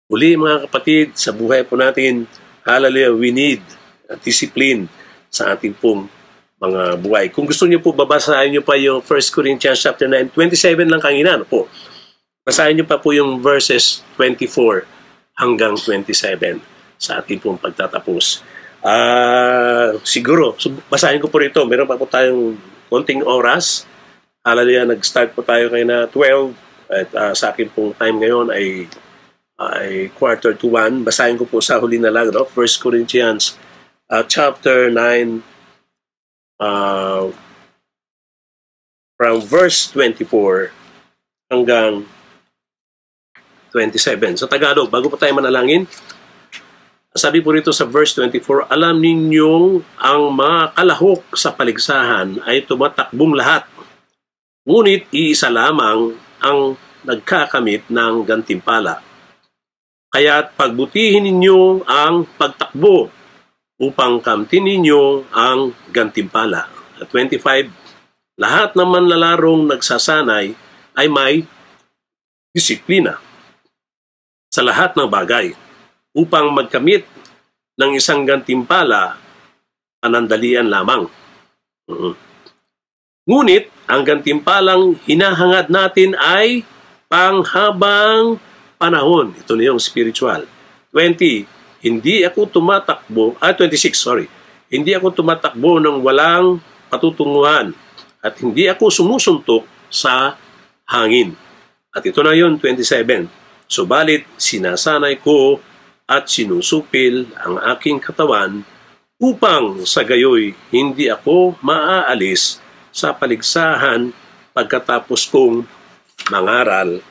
Muli mga kapatid, sa buhay po natin, hallelujah, we need discipline sa ating pong mga buhay. Kung gusto niyo po, babasahin niyo pa yung 1 Corinthians chapter 9, 27 lang kanina, ano po. Basahin niyo pa po yung verses 24 hanggang 27 sa ating pong pagtatapos. Uh, siguro, basahin ko po rito. Meron pa po tayong konting oras. Hallelujah, nag-start po tayo kayo na 12. At uh, sa akin pong time ngayon ay, ay quarter to 1. Basahin ko po sa huli na lang, no? 1 Corinthians uh, chapter 9 uh, from verse 24 hanggang 27. Sa Tagalog, bago pa tayo manalangin, sabi po rito sa verse 24, alam ninyong ang mga kalahok sa paligsahan ay tumatakbong lahat. Ngunit iisa lamang ang nagkakamit ng gantimpala. Kaya't pagbutihin ninyo ang pagtakbo upang kamtin ninyo ang gantimpala. At 25, lahat ng manlalarong nagsasanay ay may disiplina sa lahat ng bagay upang magkamit ng isang gantimpala panandalian lamang. Uh-huh. Ngunit, ang gantimpalang hinahangad natin ay panghabang panahon. Ito na yung spiritual. 20. Hindi ako tumatakbo, ah 26, sorry. Hindi ako tumatakbo ng walang patutunguhan at hindi ako sumusuntok sa hangin. At ito na yon 27. Subalit, sinasanay ko at sinusupil ang aking katawan upang sa gayoy hindi ako maaalis sa paligsahan pagkatapos kong mangaral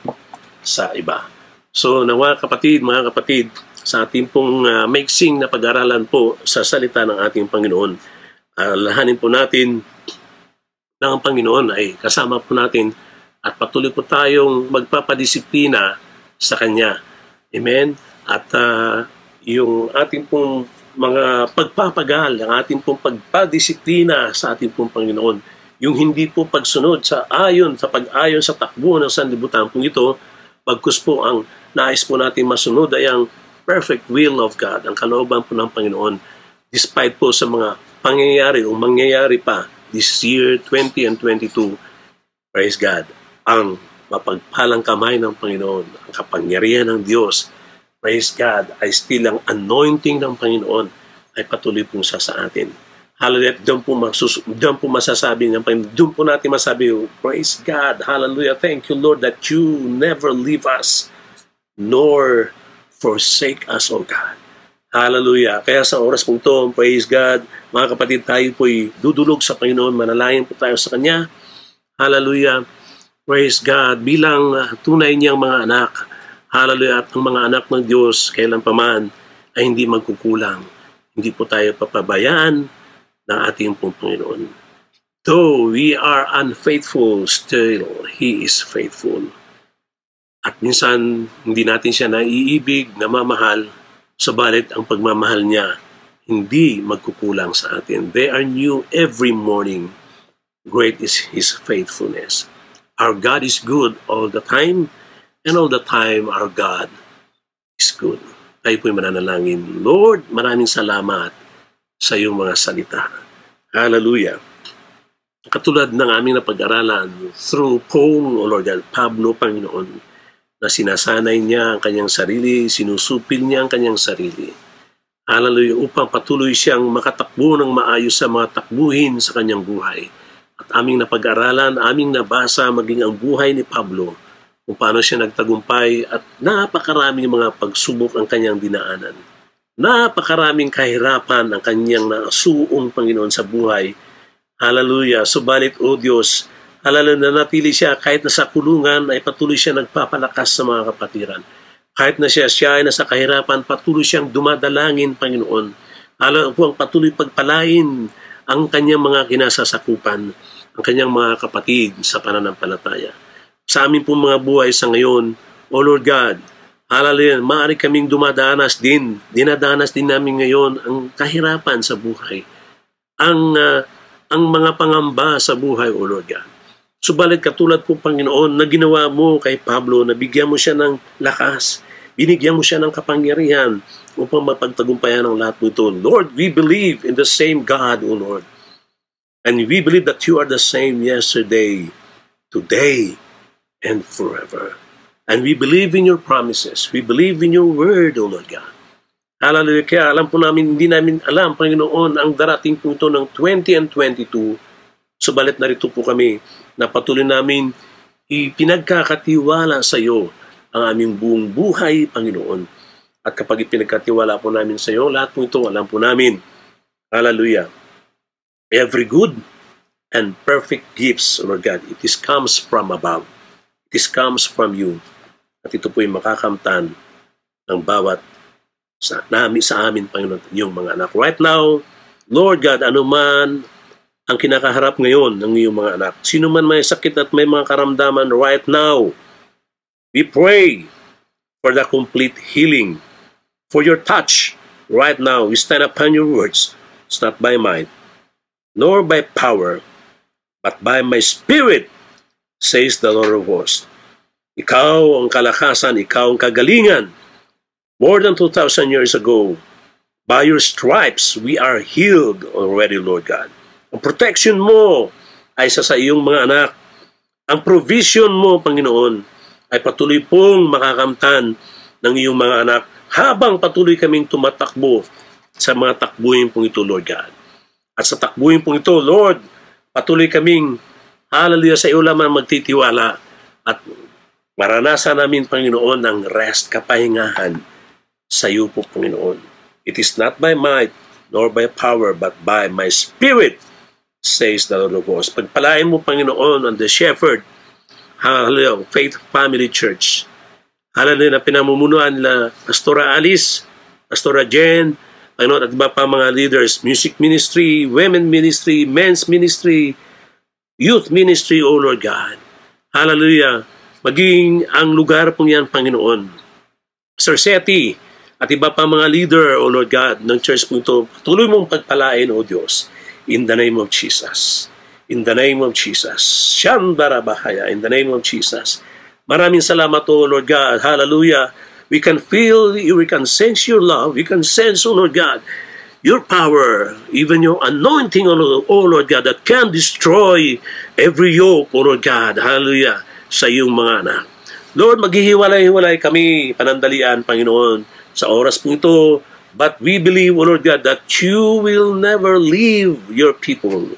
sa iba. So nawa kapatid, mga kapatid, sa ating pong uh, maiksing na pag-aralan po sa salita ng ating Panginoon, uh, lahanin po natin na ang Panginoon ay kasama po natin at patuloy po tayong magpapadisiplina sa Kanya. Amen? At uh, yung ating pong mga pagpapagal, ang ating pong pagpadisiplina sa ating pong Panginoon, yung hindi po pagsunod sa ayon, sa pag-ayon sa takbo ng sanlibutan pong ito, pagkus po ang nais po natin masunod ay ang perfect will of God, ang kalooban po ng Panginoon, despite po sa mga pangyayari o mangyayari pa this year 20 and 22, praise God. ang mapagpalang kamay ng Panginoon, ang kapangyarihan ng Diyos, praise God, ay still ang anointing ng Panginoon ay patuloy pong sa sa atin. Hallelujah. Doon po, masus- doon po masasabi ng Panginoon. Doon po natin masabi, praise God. Hallelujah. Thank you, Lord, that you never leave us nor forsake us, O God. Hallelujah. Kaya sa oras pong ito, praise God, mga kapatid, tayo po'y dudulog sa Panginoon. Manalayan po tayo sa Kanya. Hallelujah. Praise God. Bilang uh, tunay niyang mga anak. Hallelujah. At ang mga anak ng Diyos, kailan paman, ay hindi magkukulang. Hindi po tayo papabayaan ng ating pong Panginoon. Though we are unfaithful, still He is faithful. At minsan, hindi natin siya naiibig, namamahal, Sabalit ang pagmamahal niya hindi magkukulang sa atin. They are new every morning. Great is His faithfulness. Our God is good all the time, and all the time our God is good. Tayo po'y mananalangin. Lord, maraming salamat sa iyong mga salita. Hallelujah. Katulad ng aming napag-aralan through Paul, O Lord God, Pablo, Panginoon, na sinasanay niya ang kanyang sarili, sinusupil niya ang kanyang sarili. Hallelujah, upang patuloy siyang makatakbo ng maayos sa mga takbuhin sa kanyang buhay. At aming napag-aralan, aming nabasa maging ang buhay ni Pablo kung paano siya nagtagumpay at napakaraming mga pagsubok ang kanyang dinaanan. Napakaraming kahirapan ang kanyang nasuong Panginoon sa buhay. Hallelujah. Subalit, O Diyos, Alala na natili siya kahit nasa kulungan ay patuloy siya nagpapalakas sa mga kapatiran. Kahit na siya, siya ay nasa kahirapan, patuloy siyang dumadalangin, Panginoon. Alala po ang patuloy pagpalain ang kanyang mga kinasasakupan, ang kanyang mga kapatid sa pananampalataya. Sa amin po mga buhay sa ngayon, O Lord God, Hallelujah, maaari kaming dumadanas din, dinadanas din namin ngayon ang kahirapan sa buhay. Ang, uh, ang mga pangamba sa buhay, O Lord God. Subalit katulad po Panginoon na ginawa mo kay Pablo, na bigyan mo siya ng lakas, binigyan mo siya ng kapangyarihan upang mapagtagumpayan ang lahat mo ito. Lord, we believe in the same God, O Lord. And we believe that you are the same yesterday, today, and forever. And we believe in your promises. We believe in your word, O Lord God. Hallelujah. Kaya alam po namin, hindi namin alam, Panginoon, ang darating po ito ng 20 and 22. Subalit narito po kami na patuloy namin ipinagkakatiwala sa iyo ang aming buong buhay, Panginoon. At kapag ipinagkatiwala po namin sa iyo, lahat po ito, alam po namin. Hallelujah. Every good and perfect gifts, Lord God, it is comes from above. It is comes from you. At ito po yung makakamtan ng bawat sa, nami, sa amin, Panginoon, yung mga anak. Right now, Lord God, anuman ang kinakaharap ngayon ng iyong mga anak. Sino man may sakit at may mga karamdaman right now, we pray for the complete healing, for your touch right now. We stand upon your words. It's not by might, nor by power, but by my spirit, says the Lord of hosts. Ikaw ang kalakasan, ikaw ang kagalingan. More than 2,000 years ago, by your stripes, we are healed already, Lord God. Ang protection mo ay sa sa iyong mga anak. Ang provision mo, Panginoon, ay patuloy pong makakamtan ng iyong mga anak habang patuloy kaming tumatakbo sa mga takbuhin pong ito, Lord God. At sa takbuhin pong ito, Lord, patuloy kaming hallelujah sa iyo lamang magtitiwala at maranasan namin, Panginoon, ang rest, kapahingahan sa iyo po, Panginoon. It is not by might nor by power, but by my spirit, says the Lord of hosts. Pagpalain mo, Panginoon, on the shepherd, hallelujah, Faith Family Church. Hallelujah, na pinamumunuan nila Pastora Alice, Pastora Jen, Panginoon, at iba pa mga leaders, music ministry, women ministry, men's ministry, youth ministry, O Lord God. Hallelujah. Maging ang lugar pong yan, Panginoon. Sir Seti, at iba pa mga leader, O Lord God, ng church po ito, tuloy mong pagpalain, O Diyos in the name of Jesus. In the name of Jesus. Shandarabahaya, in the name of Jesus. Maraming salamat, O Lord God. Hallelujah. We can feel, we can sense your love. We can sense, O Lord God, your power, even your anointing, O Lord God, that can destroy every yoke, O Lord God. Hallelujah. Sa iyong mga anak. Lord, maghihiwalay-hiwalay kami, panandalian, Panginoon, sa oras po ito. But we believe, O Lord God, that you will never leave your people.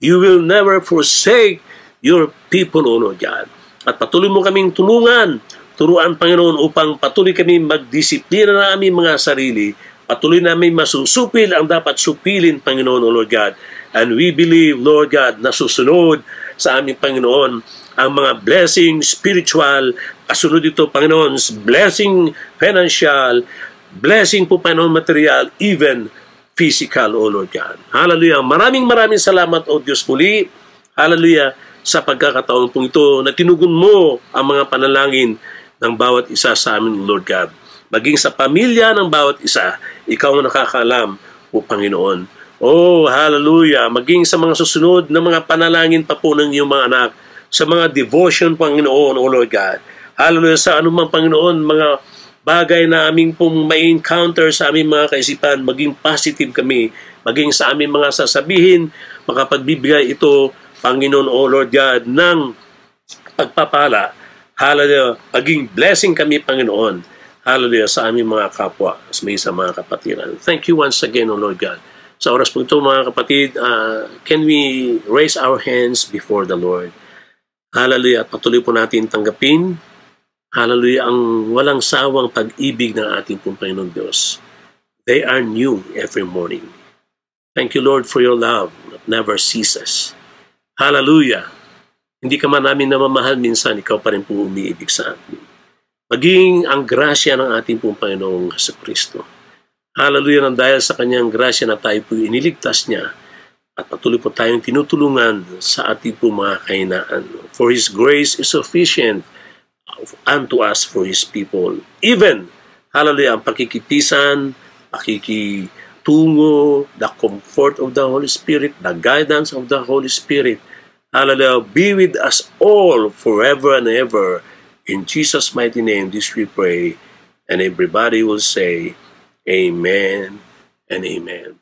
You will never forsake your people, O Lord God. At patuloy mo kaming tulungan, turuan, Panginoon, upang patuloy kami magdisiplina na aming mga sarili. Patuloy namin masusupil ang dapat supilin, Panginoon, O Lord God. And we believe, Lord God, na susunod sa aming Panginoon ang mga blessing spiritual, kasunod ito, Panginoon, blessing financial, blessing po, Panginoon, material, even physical, O Lord God. Hallelujah. Maraming maraming salamat, O Diyos muli. Hallelujah. Sa pagkakataon pong ito na tinugon mo ang mga panalangin ng bawat isa sa amin, Lord God. Maging sa pamilya ng bawat isa, ikaw ang nakakaalam, O Panginoon. Oh, hallelujah. Maging sa mga susunod na mga panalangin pa po ng iyong mga anak, sa mga devotion, Panginoon, O Lord God. Hallelujah, sa anumang Panginoon, mga bagay na aming pong may encounter sa aming mga kaisipan, maging positive kami, maging sa aming mga sasabihin, makapagbibigay ito, Panginoon, O Lord God, ng pagpapala. Hallelujah, maging blessing kami, Panginoon. Hallelujah, sa aming mga kapwa, sa may sa mga kapatiran. Thank you once again, O Lord God. Sa oras po ito, mga kapatid, uh, can we raise our hands before the Lord? Hallelujah. At patuloy po natin tanggapin. Hallelujah. Ang walang sawang pag-ibig ng ating pong Panginoon Diyos. They are new every morning. Thank you, Lord, for your love that never ceases. Hallelujah. Hindi ka man namin namamahal minsan, ikaw pa rin po umiibig sa atin. Maging ang grasya ng ating pong Panginoong Kristo. Hallelujah nang dahil sa kanyang grasya na tayo po iniligtas niya, at patuloy po tayong tinutulungan sa ating po mga kahinaan. For His grace is sufficient unto us for His people. Even, hallelujah, ang pakikipisan, pakikitungo, the comfort of the Holy Spirit, the guidance of the Holy Spirit, hallelujah, be with us all forever and ever. In Jesus' mighty name, this we pray. And everybody will say, Amen and Amen.